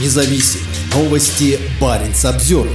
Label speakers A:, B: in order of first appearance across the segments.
A: независим. Новости Баренц обзор.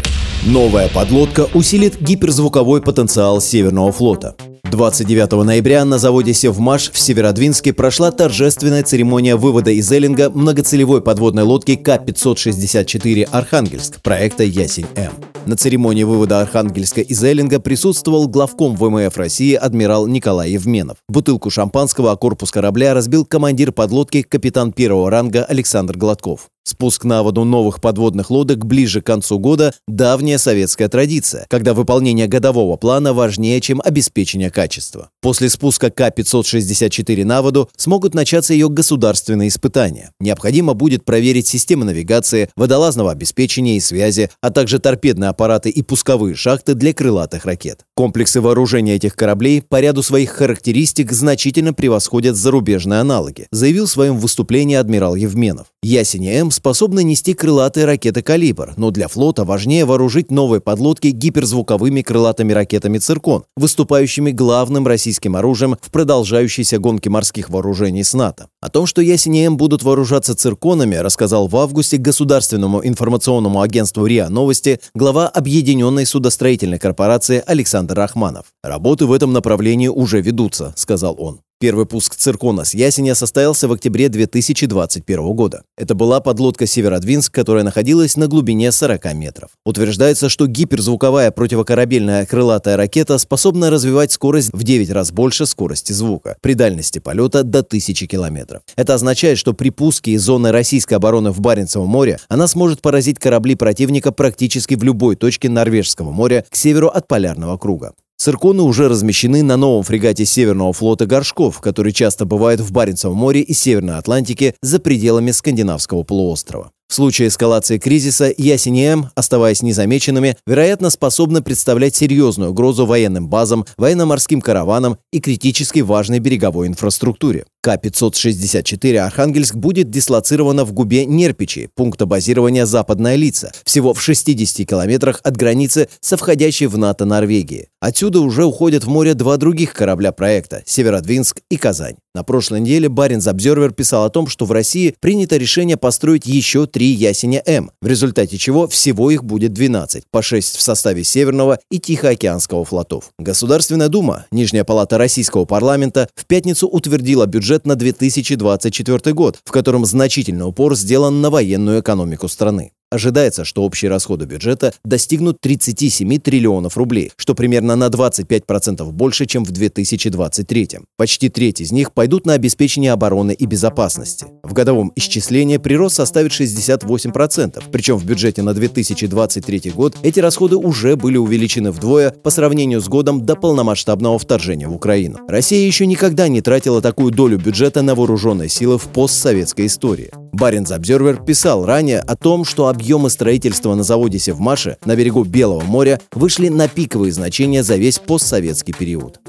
B: Новая подлодка усилит гиперзвуковой потенциал Северного флота. 29 ноября на заводе «Севмаш» в Северодвинске прошла торжественная церемония вывода из Эллинга многоцелевой подводной лодки К-564 «Архангельск» проекта «Ясень-М». На церемонии вывода Архангельска из Эллинга присутствовал главком ВМФ России адмирал Николай Евменов. Бутылку шампанского о корпус корабля разбил командир подлодки капитан первого ранга Александр Гладков. Спуск на воду новых подводных лодок ближе к концу года – давняя советская традиция, когда выполнение годового плана важнее, чем обеспечение качества. После спуска К-564 на воду смогут начаться ее государственные испытания. Необходимо будет проверить системы навигации, водолазного обеспечения и связи, а также торпедные аппараты и пусковые шахты для крылатых ракет. Комплексы вооружения этих кораблей по ряду своих характеристик значительно превосходят зарубежные аналоги, заявил в своем выступлении адмирал Евменов. Ясень-М способны нести крылатые ракеты «Калибр», но для флота важнее вооружить новые подлодки гиперзвуковыми крылатыми ракетами «Циркон», выступающими главным российским оружием в продолжающейся гонке морских вооружений с НАТО. О том, что Ясень-М будут вооружаться «Цирконами», рассказал в августе государственному информационному агентству РИА Новости глава Объединенной судостроительной корпорации Александр Рахманов. «Работы в этом направлении уже ведутся», — сказал он. Первый пуск циркона с Ясеня состоялся в октябре 2021 года. Это была подлодка «Северодвинск», которая находилась на глубине 40 метров. Утверждается, что гиперзвуковая противокорабельная крылатая ракета способна развивать скорость в 9 раз больше скорости звука, при дальности полета до 1000 километров. Это означает, что при пуске из зоны российской обороны в Баренцевом море она сможет поразить корабли противника практически в любой точке Норвежского моря к северу от полярного круга. Цирконы уже размещены на новом фрегате Северного флота «Горшков», который часто бывает в Баренцевом море и Северной Атлантике за пределами Скандинавского полуострова. В случае эскалации кризиса Ясень и М, оставаясь незамеченными, вероятно, способны представлять серьезную угрозу военным базам, военно-морским караванам и критически важной береговой инфраструктуре. К-564 «Архангельск» будет дислоцирована в губе Нерпичи, пункта базирования «Западная лица», всего в 60 километрах от границы со входящей в НАТО Норвегии. Отсюда уже уходят в море два других корабля проекта – «Северодвинск» и «Казань». На прошлой неделе Баринс Обзервер писал о том, что в России принято решение построить еще три Ясеня М, в результате чего всего их будет 12, по 6 в составе Северного и Тихоокеанского флотов. Государственная дума, Нижняя палата российского парламента, в пятницу утвердила бюджет на 2024 год, в котором значительный упор сделан на военную экономику страны. Ожидается, что общие расходы бюджета достигнут 37 триллионов рублей, что примерно на 25% больше, чем в 2023. Почти треть из них пойдут на обеспечение обороны и безопасности. В годовом исчислении прирост составит 68%, причем в бюджете на 2023 год эти расходы уже были увеличены вдвое по сравнению с годом до полномасштабного вторжения в Украину. Россия еще никогда не тратила такую долю бюджета на вооруженные силы в постсоветской истории. Баренц Обзервер писал ранее о том, что объемы строительства на заводе Севмаше на берегу Белого моря вышли на пиковые значения за весь постсоветский период.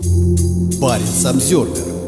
A: Баренц Обзервер